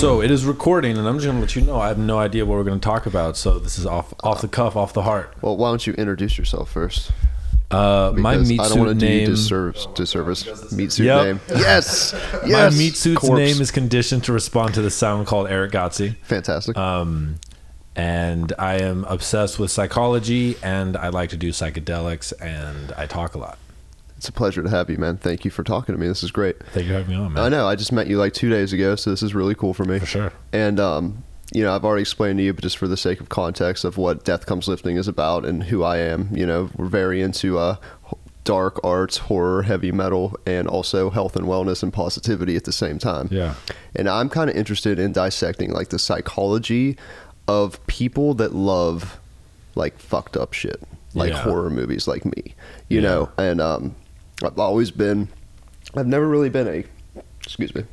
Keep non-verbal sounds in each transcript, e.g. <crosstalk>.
So it is recording, and I'm just gonna let you know I have no idea what we're gonna talk about. So this is off off the cuff, off the heart. Well, why don't you introduce yourself first? Uh, my Because meat I don't want to do you name. disservice. disservice. Meat suit Yep. name. Yes. <laughs> My Yes. meat suit's Corpse. name is conditioned to respond to the sound called Eric Gotzi. fantastic. Um, and I am obsessed with psychology, and I like to do psychedelics, and I talk a lot. It's a pleasure to have you, man. Thank you for talking to me. This is great. Thank you for having me on, man. I know. I just met you like two days ago, so this is really cool for me. For sure. And um, you know, I've already explained to you, but just for the sake of context of what Death Comes Lifting is about and who I am, you know, we're very into uh, dark arts, horror, heavy metal, and also health and wellness and positivity at the same time. Yeah. And I'm kind of interested in dissecting like the psychology of people that love like fucked up shit, like Yeah. horror movies, like me, you Yeah. know. And um, I've always been, I've never really been a, excuse me,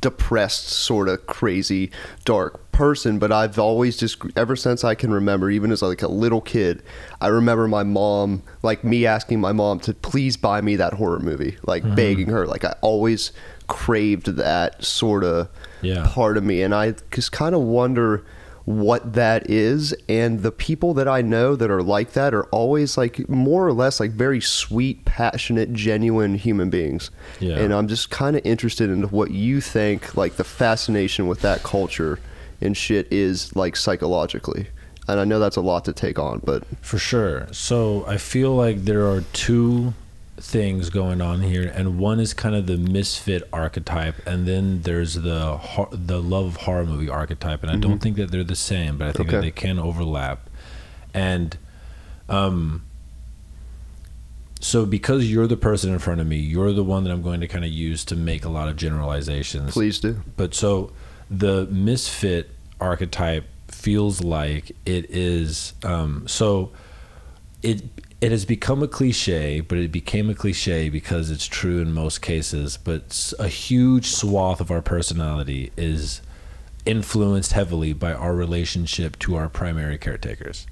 depressed, sort of crazy, dark person, but I've always just ever since I can remember, even as like a little kid, I remember my mom, like me asking my mom to please buy me that horror movie, like Mm-hmm. begging her. Like I always craved that sort of Yeah. part of me, and I just kind of wonder what that is and the people that i know that are like that are always like more or less like very sweet passionate genuine human beings Yeah. and i'm just kind of interested in what you think like the fascination with that culture and shit is like psychologically and i know that's a lot to take on but For sure. So I feel like there are two things going on here, and one is kind of the misfit archetype, and then there's the hor- the love of horror movie archetype, and I don't think that they're the same, but I think that they can overlap. And um, so because you're the person in front of me, you're the one that I'm going to kind of use to make a lot of generalizations. please do But so the misfit archetype feels like it is um, so it it has become a cliche, but it became a cliche because it's true in most cases. But a huge swath of our personality is influenced heavily by our relationship to our primary caretakers.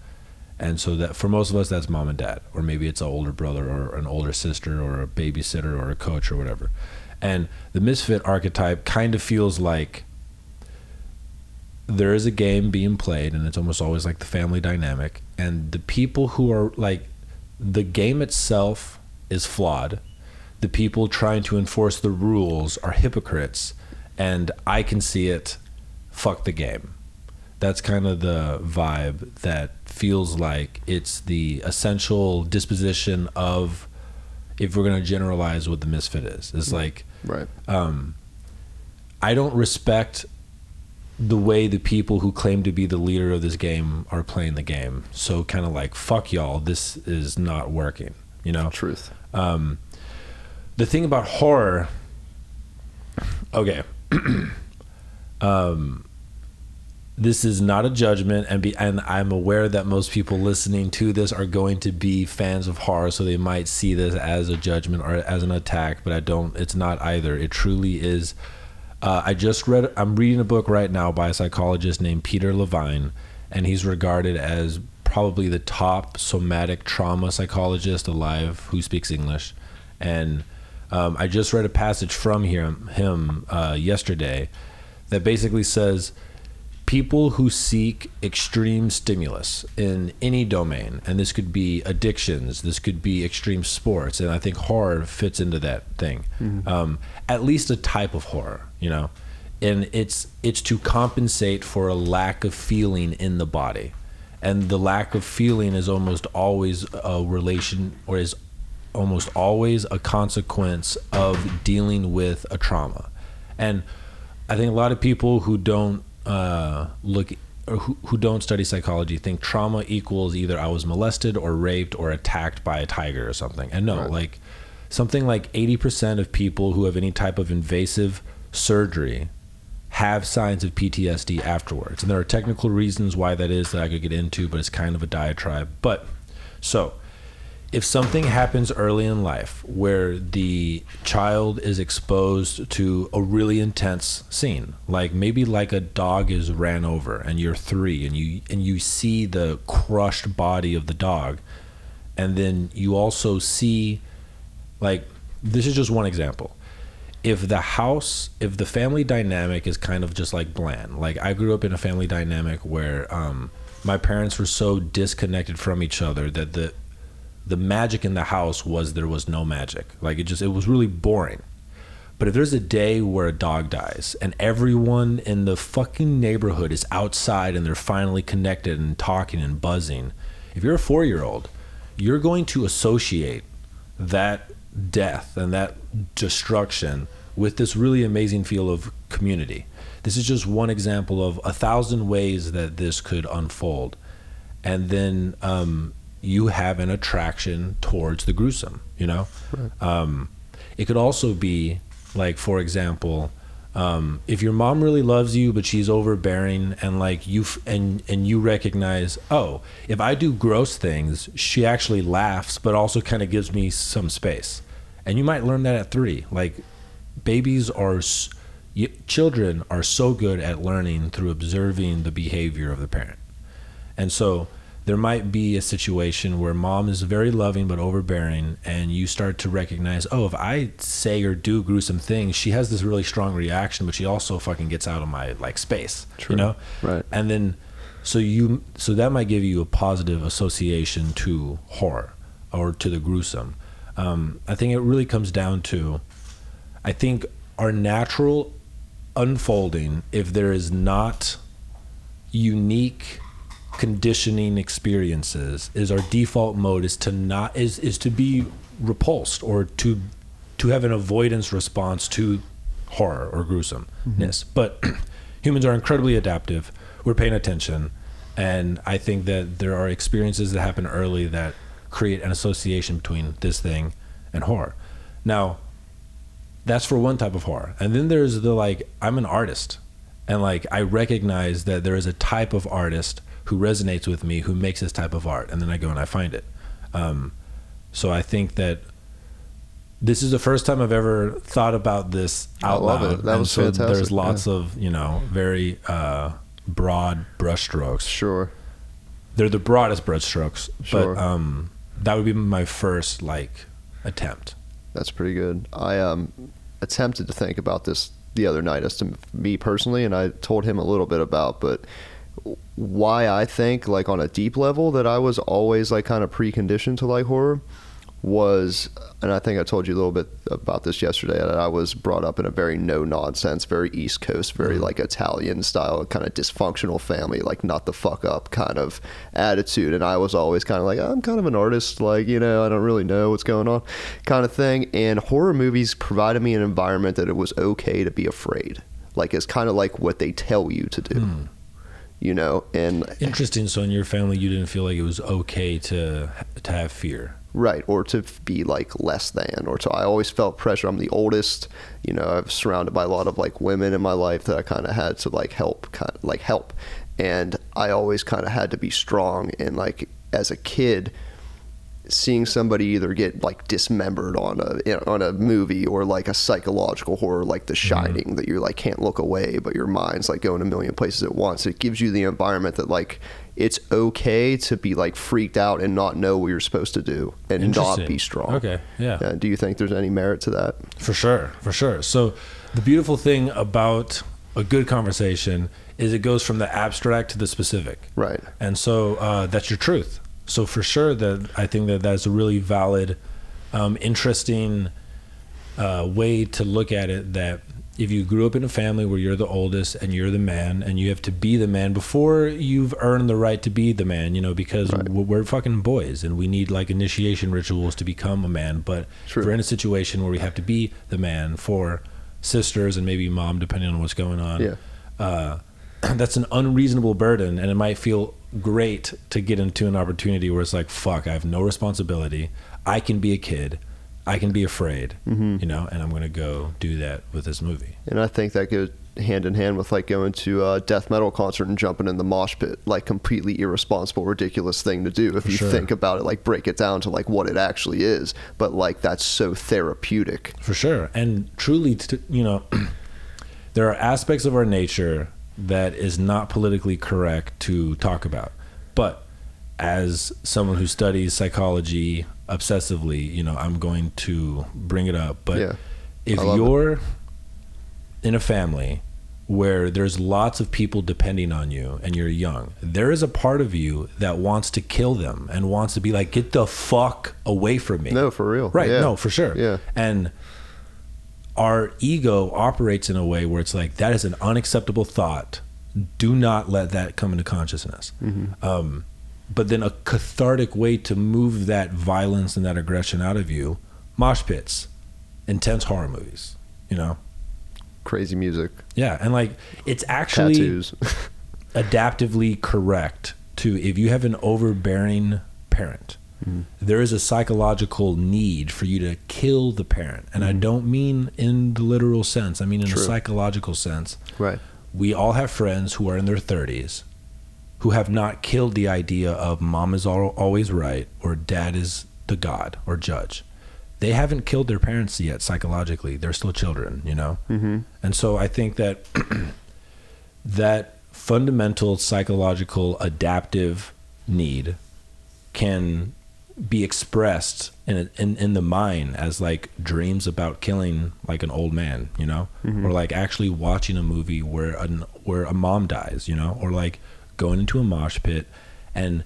And so that for most of us, that's mom and dad, or maybe it's an older brother or an older sister or a babysitter or a coach or whatever. And the misfit archetype kind of feels like there is a game being played, and it's almost always like the family dynamic. And the people who are like, the game itself is flawed. The people trying to enforce the rules are hypocrites, and I can see it. Fuck the game that's kind of the vibe that feels like it's the essential disposition of if we're going to generalize what the misfit is it's like right um, i don't respect the way the people who claim to be the leader of this game are playing the game. So kind of like fuck y'all this is not working you know? Truth. Um, the thing about horror okay. <clears throat> Um, this is not a judgment and be and I'm aware that most people listening to this are going to be fans of horror so they might see this as a judgment or as an attack but I don't it's not either. It truly is uh, I just read I'm reading a book right now by a psychologist named Peter Levine and he's regarded as probably the top somatic trauma psychologist alive who speaks English. And um, I just read a passage from him, him uh, yesterday that basically says people who seek extreme stimulus in any domain, and this could be addictions, this could be extreme sports, and I think horror fits into that thing. Um, at least a type of horror, you know, and it's it's to compensate for a lack of feeling in the body, and the lack of feeling is almost always a relation or is almost always a consequence of dealing with a trauma. And I think a lot of people who don't uh, look or who, who don't study psychology think trauma equals either I was molested or raped or attacked by a tiger or something. And no, Right. like something like 80% of people who have any type of invasive surgery have signs of PTSD afterwards. And there are technical reasons why that is that I could get into, but it's kind of a diatribe. But so if something happens early in life where the child is exposed to a really intense scene like maybe like a dog is ran over and you're 3 and you and you see the crushed body of the dog and then you also see like this is just one example if the house, if the family dynamic is kind of just like bland, like I grew up in a family dynamic where um, my parents were so disconnected from each other that the the magic in the house was there was no magic. Like it just it was really boring. But if there's a day where a dog dies and everyone in the fucking neighborhood is outside and they're finally connected and talking and buzzing, if you're a four year old, you're going to associate that death and that destruction with this really amazing feel of community. This is just one example of a thousand ways that this could unfold. And then um, you have an attraction towards the gruesome, you know? Right. Um, it could also be like, for example, um, if your mom really loves you, but she's overbearing, and like you f- and and you recognize, oh, if I do gross things, she actually laughs, but also kind of gives me some space, and you might learn that at three. Like, babies are, children are so good at learning through observing the behavior of the parent, and so there might be a situation where mom is very loving but overbearing and you start to recognize oh if i say or do gruesome things she has this really strong reaction but she also fucking gets out of my like space True. you know? Right. And then so you so that might give you a positive association to horror or to the gruesome. Um, i think it really comes down to i think our natural unfolding if there is not unique conditioning experiences is our default mode is to not is is to be repulsed or to to have an avoidance response to horror or gruesomeness. Mm-hmm. But <clears throat> humans are incredibly adaptive. We're paying attention, and I think that there are experiences that happen early that create an association between this thing and horror. Now, that's for one type of horror, and then there's the like I'm an artist, and like I recognize that there is a type of artist who resonates with me, who makes this type of art, and then I go and I find it. Um, so I think that this is the first time I've ever thought about this out I love loud. It. That and was so fantastic. There's lots yeah. of you know very uh, broad brushstrokes. Sure. They're the broadest brushstrokes, sure. but um, that would be my first like attempt. That's pretty good. I um, attempted to think about this the other night as to me personally, and I told him a little bit about, but why I think like on a deep level that I was always like kind of preconditioned to like horror was and I think I told you a little bit about this yesterday that I was brought up in a very no nonsense, very East Coast, very mm-hmm. like Italian style kind of dysfunctional family, like not the fuck up kind of attitude and I was always kind of like I'm kind of an artist, like, you know, I don't really know what's going on kind of thing and horror movies provided me an environment that it was okay to be afraid. Like it's kind of like what they tell you to do. Mm you know and interesting so in your family you didn't feel like it was okay to to have fear right or to be like less than or to i always felt pressure i'm the oldest you know i was surrounded by a lot of like women in my life that i kind of had to like help kind of like help and i always kind of had to be strong and like as a kid seeing somebody either get like dismembered on a you know, on a movie or like a psychological horror like The mm-hmm. Shining mm-hmm. that you like can't look away, but your mind's like going a million places at once. It gives you the environment that like it's okay to be like freaked out and not know what you're supposed to do and not be strong. Okay, yeah. yeah. Do you think there's any merit to that? For sure, for sure. So the beautiful thing about a good conversation is it goes from the abstract to the specific. Right. And so uh, that's your truth so for sure that I think that that's a really valid, um, interesting uh, way to look at it. That if you grew up in a family where you're the oldest and you're the man and you have to be the man before you've earned the right to be the man, you know, because right. we're fucking boys and we need like initiation rituals to become a man. But True. if we're in a situation where we have to be the man for sisters and maybe mom, depending on what's going on, yeah. Uh, <clears throat> that's an unreasonable burden and it might feel great to get into an opportunity where it's like, fuck, I have no responsibility. I can be a kid. I can be afraid, mm-hmm. you know, and I'm going to go do that with this movie. And I think that goes hand in hand with like going to a death metal concert and jumping in the mosh pit, like completely irresponsible, ridiculous thing to do if For you sure. think about it, like break it down to like what it actually is. But like that's so therapeutic. For sure. And truly, you know, <clears throat> there are aspects of our nature that is not politically correct to talk about. But as someone who studies psychology obsessively, you know, I'm going to bring it up. But yeah. if love it. you're in a family where there's lots of people depending on you and you're young, there is a part of you that wants to kill them and wants to be like, get the fuck away from me. No, for real. Right. Yeah. No, for sure. Yeah. And our ego operates in a way where it's like, that is an unacceptable thought. Do not let that come into consciousness. Mm-hmm. Um, but then a cathartic way to move that violence and that aggression out of you, mosh pits, intense horror movies, you know? Crazy music, Yeah. And like, it's actually tattoos. <laughs> adaptively correct to if you have an overbearing parent mm-hmm. there is a psychological need for you to kill the parent and i mm-hmm. don't mean in the literal sense i mean in True. a psychological sense right. we all have friends who are in their 30s who have not killed the idea of mom is al- always right or dad is the god or judge. They haven't killed their parents yet psychologically. They're still children you know? Mm-hmm. and so I think that <clears throat> that fundamental psychological adaptive need can be expressed in, in in the mind as like dreams about killing like an old man, you know, or like actually watching a movie where an where a mom dies, you know, or like going into a mosh pit and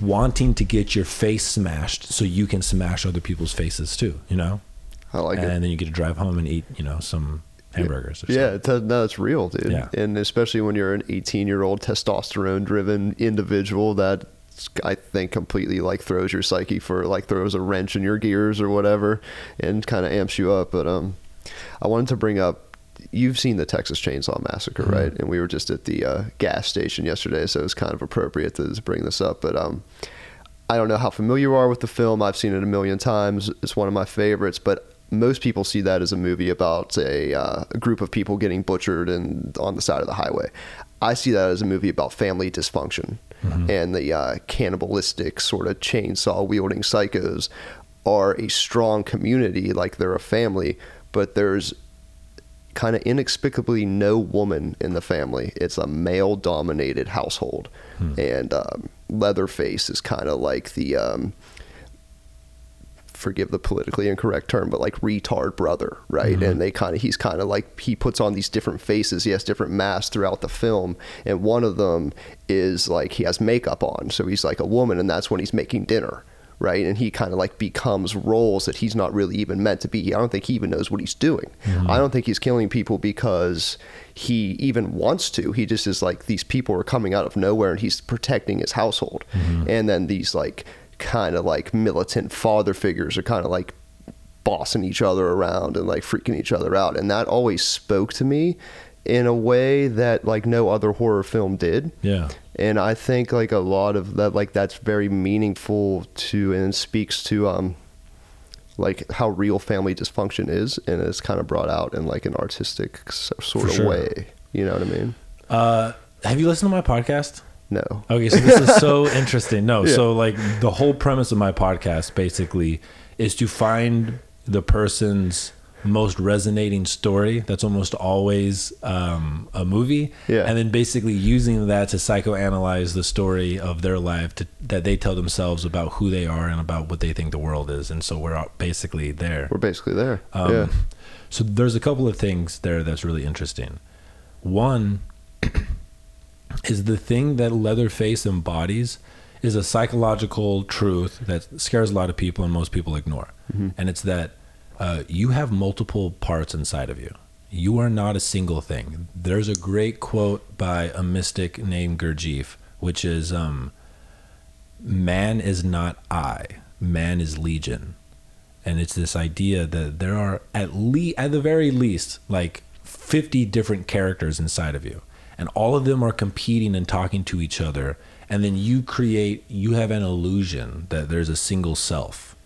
wanting to get your face smashed so you can smash other people's faces too, you know, I like it. and then you get to drive home and eat, you know, some hamburgers. Or Yeah, it's, no, it's real, dude. Yeah. And especially when you're an 18 year old testosterone driven individual that I think completely like throws your psyche for like throws a wrench in your gears or whatever and kind of amps you up. But um, I wanted to bring up you've seen the Texas Chainsaw Massacre, Mm-hmm. right? And we were just at the uh, gas station yesterday, so it was kind of appropriate to bring this up. But um, I don't know how familiar you are with the film. I've seen it a million times. It's one of my favorites, but most people see that as a movie about a, uh, a group of people getting butchered and on the side of the highway. I see that as a movie about family dysfunction and the uh, cannibalistic sort of chainsaw wielding psychos are a strong community, like they're a family, but there's kind of inexplicably no woman in the family. It's a male dominated household. And um, Leatherface is kind of like the, um, forgive the politically incorrect term, but like retard brother, right? And they kind of, he's kind of like, he puts on these different faces. He has different masks throughout the film. And one of them is like, he has makeup on. So he's like a woman, and that's when he's making dinner. Right, and he kind of like becomes roles that he's not really even meant to be. I don't think he even knows what he's doing. Mm-hmm. I don't think he's killing people because he even wants to. He just is like these people are coming out of nowhere, and he's protecting his household. Mm-hmm. And then these like kind of like militant father figures are kind of like bossing each other around and like freaking each other out and that always spoke to me in a way that like no other horror film did Yeah. And i think like a lot of that like that's very meaningful to and speaks to um like how real family dysfunction is and it's kind of brought out in like an artistic sort For of sure. way you know what i mean Uh, have you listened to my podcast? no Okay, so this is so <laughs> interesting. No, Yeah. so like the whole premise of my podcast basically is to find the person's most resonating story that's almost always um, a movie Yeah. and then basically using that to psychoanalyze the story of their life to, that they tell themselves about who they are and about what they think the world is and so we're basically there we're basically there um, yeah So there's a couple of things there that's really interesting. One <clears throat> is the thing that Leatherface embodies is a psychological truth that scares a lot of people and most people ignore. And it's that uh, you have multiple parts inside of you. You are not a single thing. There's a great quote by a mystic named Gurdjieff, which is um, Man is not I, man is legion and it's this idea that there are at least at the very least like 50 different characters inside of you and all of them are competing and talking to each other and then you create you have an illusion that there's a single self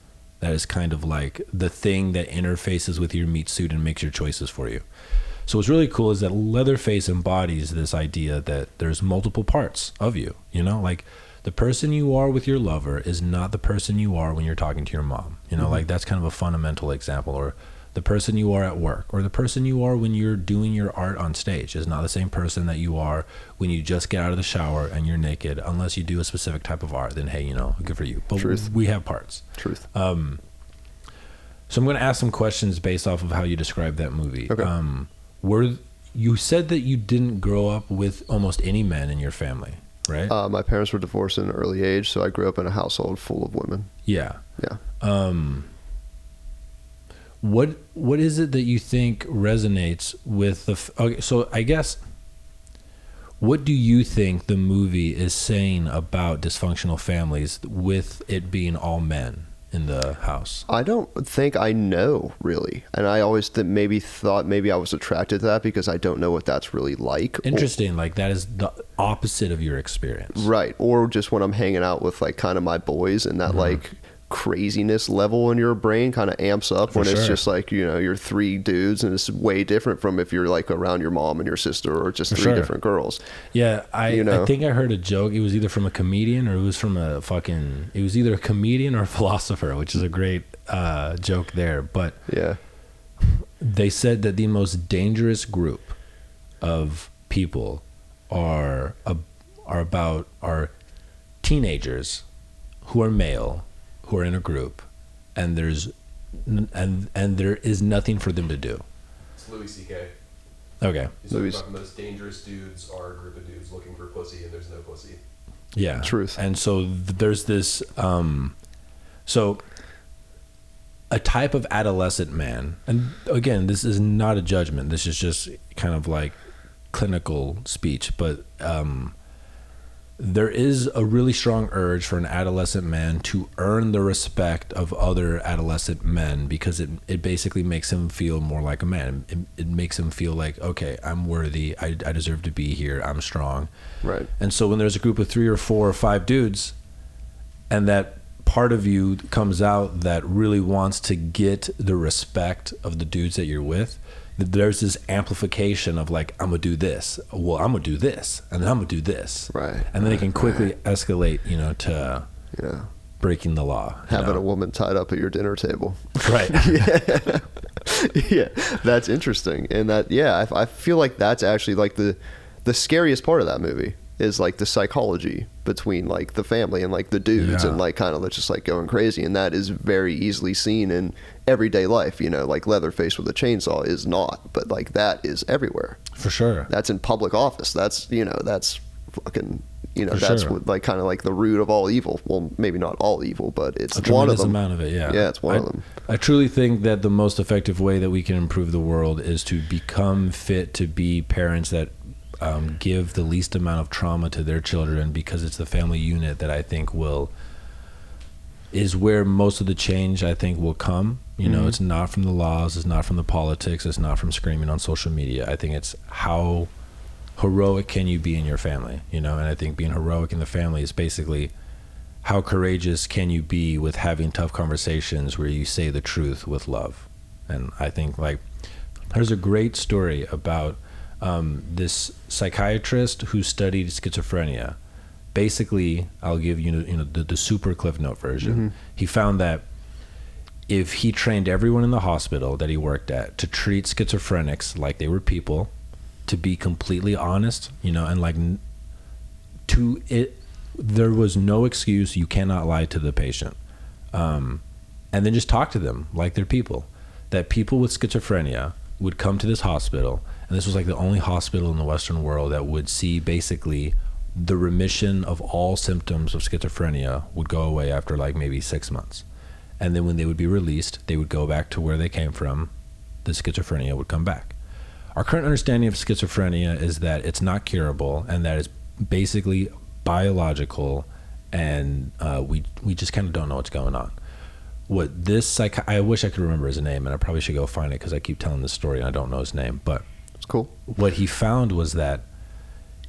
that is kind of like the thing that interfaces with your meat suit and makes your choices for you so what's really cool is that leatherface embodies this idea that there's multiple parts of you you know like the person you are with your lover is not the person you are when you're talking to your mom. You know, mm-hmm. like that's kind of a fundamental example. Or the person you are at work, or the person you are when you're doing your art on stage is not the same person that you are when you just get out of the shower and you're naked, unless you do a specific type of art. Then hey, you know, good for you. But Truth. we have parts. truth Um, So I'm going to ask some questions based off of how you described that movie. Okay. Um, were you said that you didn't grow up with almost any men in your family, right? Uh, my parents were divorced at an early age, so I grew up in a household full of women. yeah. Yeah. Um, what what is it that you think resonates with the? f- Okay, so I guess. What do you think the movie is saying about dysfunctional families with it being all men in the house? I don't think I know really, and I always th- maybe thought maybe I was attracted to that because I don't know what that's really like. Or- Interesting. Like that is the opposite of your experience. right? Or just when I'm hanging out with like kind of my boys, and that Mm-hmm. like craziness level in your brain kind of amps up For when it's just like you know you're three dudes, and it's way different from if you're like around your mom and your sister, or just For three sure. different girls. Yeah, I You know? I think I heard a joke. It was either from a comedian or it was from a fucking. It was either a comedian or a <laughs> philosopher, which is a great uh, joke there. But Yeah. they said that the most dangerous group of people are a, are about are teenagers who are male who are in a group and there's and and there is nothing for them to do. It's Louis C.K. Okay. He's Louis- about the most dangerous dudes are a group of dudes looking for pussy, and there's no pussy. Yeah. Truth. And so there's this um so a type of adolescent man. And again, this is not a judgment. This is just kind of like clinical speech, but um there is a really strong urge for an adolescent man to earn the respect of other adolescent men because it it basically makes him feel more like a man. It, it makes him feel like, okay, I'm worthy. I, I deserve to be here. I'm strong. Right. And so when there's a group of three or four or five dudes, and that part of you comes out that really wants to get the respect of the dudes that you're with, there's this amplification of like, I'm gonna do this. Well, I'm gonna do this, and then I'm gonna do this. Right, And then it right, can quickly escalate, you know, to Yeah. breaking the law. Having know? a woman tied up at your dinner table. right. <laughs> <laughs> yeah, that's interesting, and that yeah, I, I feel like that's actually like the the scariest part of that movie is like the psychology between like the family and like the dudes Yeah. and like kind of let's just like going crazy, and that is very easily seen in everyday life. You know, like Leatherface with a chainsaw is not, but like that is everywhere. For sure. That's in public office. That's you know that's fucking. You know For that's sure. what, like kind of like the root of all evil. Well, maybe not all evil, but it's a one of them. amount of it. Yeah, Yeah, it's one I, of them. I truly think that the most effective way that we can improve the world is to become fit to be parents that um, give the least amount of trauma to their children, because it's the family unit that I think will is where most of the change I think will come. You know, Mhm. it's not from the laws, it's not from the politics, it's not from screaming on social media. I think it's how heroic can you be in your family, you know? And I think being heroic in the family is basically how courageous can you be with having tough conversations where you say the truth with love. And I think like there's a great story about um, this psychiatrist who studied schizophrenia. Basically, I'll give you you know the, the super cliff note version. He found that if he trained everyone in the hospital that he worked at to treat schizophrenics like they were people, to be completely honest, you know, and like to it, there was no excuse. You cannot lie to the patient, um, and then just talk to them like they're people. That people with schizophrenia would come to this hospital, and this was like the only hospital in the Western world that would see basically the remission of all symptoms of schizophrenia would go away after like maybe six months. And then when they would be released, they would go back to where they came from. The schizophrenia would come back. Our current understanding of schizophrenia is that it's not curable and that it's basically biological, and uh, we we just kind of don't know what's going on. What this psych I wish I could remember his name, and I probably should go find it because I keep telling this story and I don't know his name. But cool. what he found was that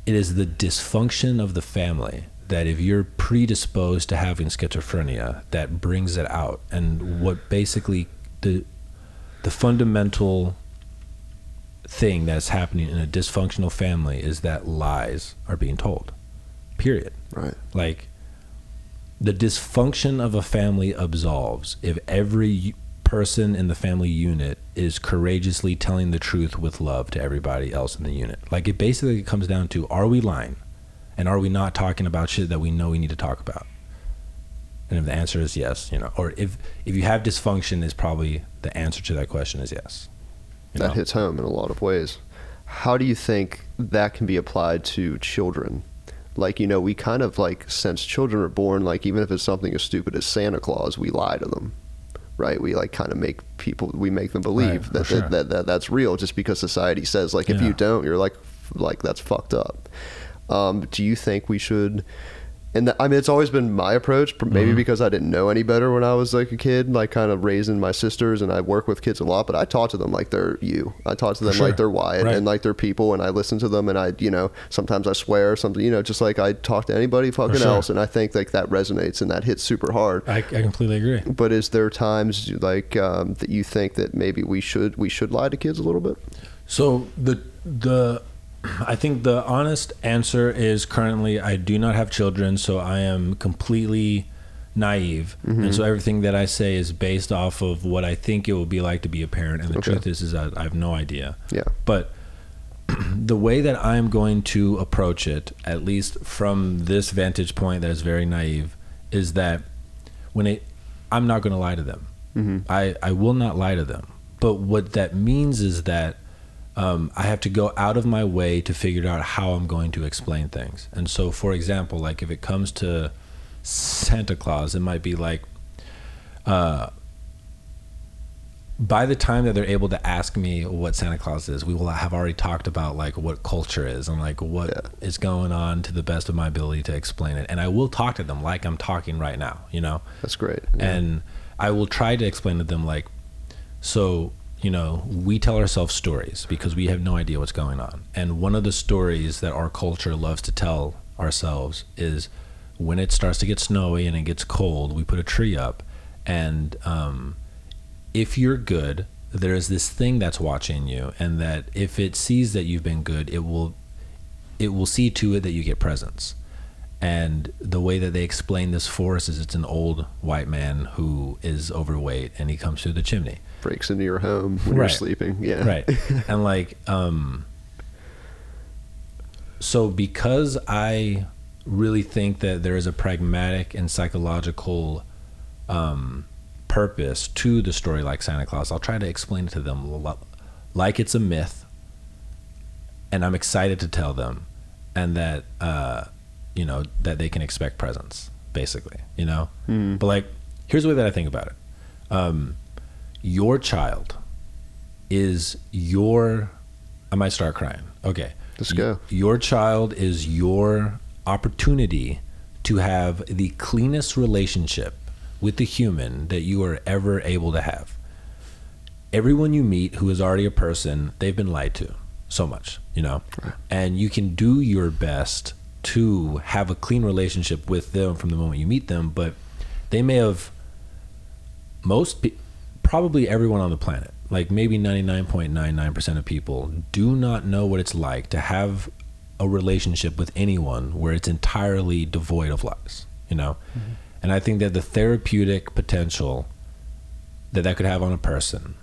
it is the dysfunction of the family that if you're predisposed to having schizophrenia that brings it out and what basically the the fundamental thing that's happening in a dysfunctional family is that lies are being told period Right. like the dysfunction of a family absolves if every person in the family unit is courageously telling the truth with love to everybody else in the unit. Like it basically comes down to are we lying? And are we not talking about shit that we know we need to talk about? And if the answer is yes, you know, or if if you have dysfunction, is probably the answer to that question is yes. You that know? hits home in a lot of ways. How do you think that can be applied to children? Like, you know, we kind of like, since children are born, like, even if it's something as stupid as Santa Claus, we lie to them, right? We like kind of make people, we make them believe Right, that, sure. that, that, that that's real just because society says, like, if Yeah. you don't, you're like, like, that's fucked up. Um, do you think we should? And th- I mean, it's always been my approach, pr- maybe Mhm. because I didn't know any better when I was like a kid, like kind of raising my sisters, and I work with kids a lot. But I talk to them like they're you. I talk to them sure. like they're Wyatt, Right. and like they're people, and I listen to them, and I, you know, sometimes I swear something, you know, just like I talk to anybody fucking sure. else, and I think like that resonates and that hits super hard. I, I completely agree. But is there times like um, that you think that maybe we should we should lie to kids a little bit? So the the I think the honest answer is currently I do not have children, so I am completely naive, and so everything that I say is based off of what I think it will be like to be a parent. And the Okay. truth is, is that I have no idea. Yeah. But <clears throat> the way that I'm going to approach it, at least from this vantage point that is very naive, is that when it, I'm not going to lie to them. Mm-hmm. I, I will not lie to them. But what that means is that um, I have to go out of my way to figure out how I'm going to explain things. And so, for example, like if it comes to Santa Claus, it might be like, uh, by the time that they're able to ask me what Santa Claus is, we will have already talked about like what culture is and like what is Yeah. going on to the best of my ability to explain it. And I will talk to them like I'm talking right now, you know? That's great. Yeah. and I will try to explain to them like, so you know, we tell ourselves stories because we have no idea what's going on. And one of the stories that our culture loves to tell ourselves is when it starts to get snowy and it gets cold, we put a tree up, and um, if you're good, there is this thing that's watching you, and that if it sees that you've been good, it will it will see to it that you get presents. And the way that they explain this force is it's an old white man who is overweight and he comes through the chimney. breaks into your home when you're sleeping. Yeah. Right. <laughs> and like, um, so because I really think that there is a pragmatic and psychological um, purpose to the story like Santa Claus, I'll try to explain it to them like it's a myth. And I'm excited to tell them and that, uh, you know, that they can expect presents, basically, you know? Mm. But like, here's the way that I think about it. Um, your child is your. I might start crying. Okay. Let's go. Your child is your opportunity to have the cleanest relationship with the human that you are ever able to have. Everyone you meet who is already a person, they've been lied to so much, you know? And you can do your best to have a clean relationship with them from the moment you meet them, but they may have most probably everyone on the planet like maybe 99.99% of people do not know what it's like to have a relationship with anyone where it's entirely devoid of lies you know? And i think that the therapeutic potential that that could have on a person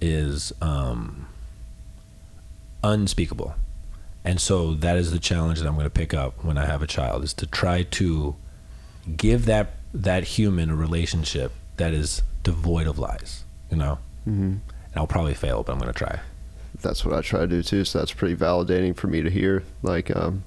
is um unspeakable and so that is the challenge that i'm going to pick up when i have a child is to try to give that that human a relationship that is devoid of lies you know hmm and i'll probably fail but i'm going to try That's what I try to do too. So that's pretty validating for me to hear. Like, um,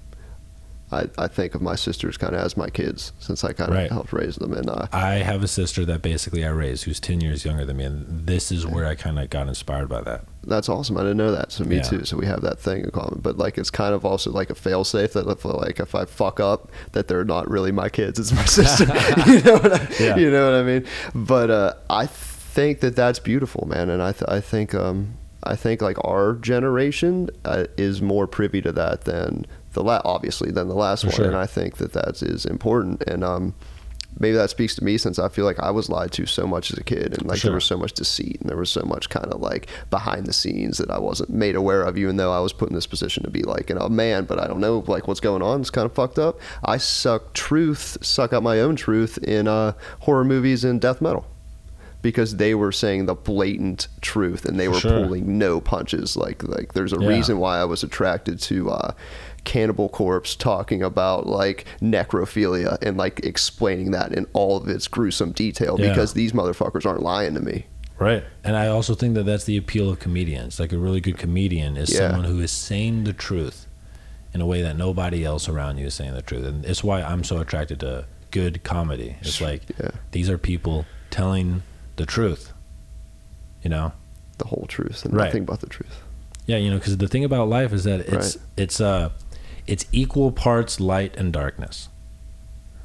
I, I think of my sisters kind of as my kids since I kind of Right. helped raise them. And uh, i have a sister that basically i raised who's 10 years younger than me and this is where i kind of got inspired by that that's awesome. I didn't know that. So me Yeah. too. So we have that thing in common. But like, it's kind of also like a fail safe that if, like if I fuck up, that they're not really my kids. It's my <laughs> sister. <laughs> <laughs> you know what I, Yeah. you know what I mean? But uh, I think that that's beautiful, man. And I th- I think um I think like our generation uh, is more privy to that than the la- obviously than the last For one. sure. And I think that that is important. And um. Maybe that speaks to me since I feel like I was lied to so much as a kid, and like Sure. there was so much deceit, and there was so much kind of like behind the scenes that I wasn't made aware of, even though I was put in this position to be like, you know, a man, but I don't know like what's going on. It's kind of fucked up. I suck truth, suck out my own truth in uh, horror movies and death metal. Because they were saying the blatant truth and they were sure. pulling no punches. Like like there's a Yeah. reason why I was attracted to uh, Cannibal Corpse talking about like necrophilia and like explaining that in all of its gruesome detail Yeah. because these motherfuckers aren't lying to me. Right. And I also think that that's the appeal of comedians. Like a really good comedian is Yeah. someone who is saying the truth in a way that nobody else around you is saying the truth. And it's why I'm so attracted to good comedy. It's like Yeah. these are people telling the truth. You know? The whole truth and Right. nothing but the truth. Yeah, you know, because the thing about life is that it's Right. it's uh it's equal parts light and darkness,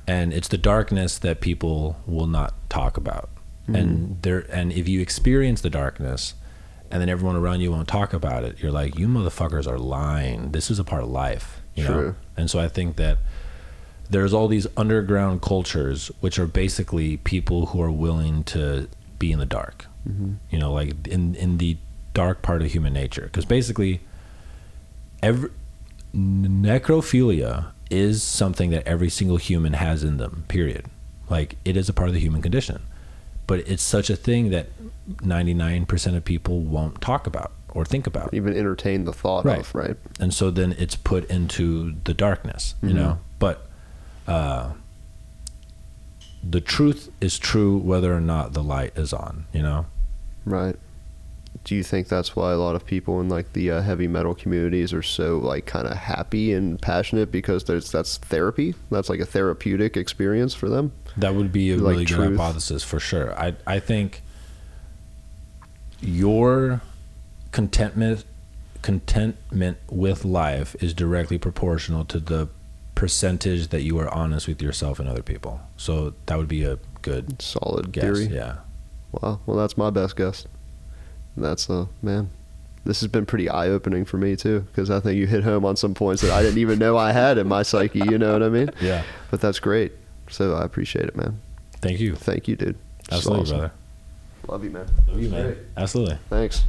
and it's the darkness that people will not talk about. And there, and if you experience the darkness, and then everyone around you won't talk about it, you're like, you motherfuckers are lying. This is a part of life, you know. And so I think that there's all these underground cultures, which are basically people who are willing to be in the dark. You know, like in in the dark part of human nature, because basically, every necrophilia is something that every single human has in them. Period. Like it is a part of the human condition, but it's such a thing that 99% of people won't talk about or think about Even entertain the thought Right. of, right? and so then it's put into the darkness you Mhm. know but uh the truth is true whether or not the light is on you know Right. Do you think that's why a lot of people in like the uh, heavy metal communities are so like kind of happy and passionate because there's that's therapy. That's like a therapeutic experience for them. that would be a Like really good hypothesis for sure i i think your contentment contentment with life is directly proportional to the percentage that you are honest with yourself and other people so that would be a good Solid guess theory. yeah Wow. Well, that's my best guess. That's uh man. This has been pretty eye opening for me too, because I think you hit home on some points that I didn't even know I had in my psyche. You know what I mean? yeah But that's great. So I appreciate it, man. thank you Thank you, dude. Absolutely awesome. brother Love you, man. Love you, man. Great. Absolutely. Thanks.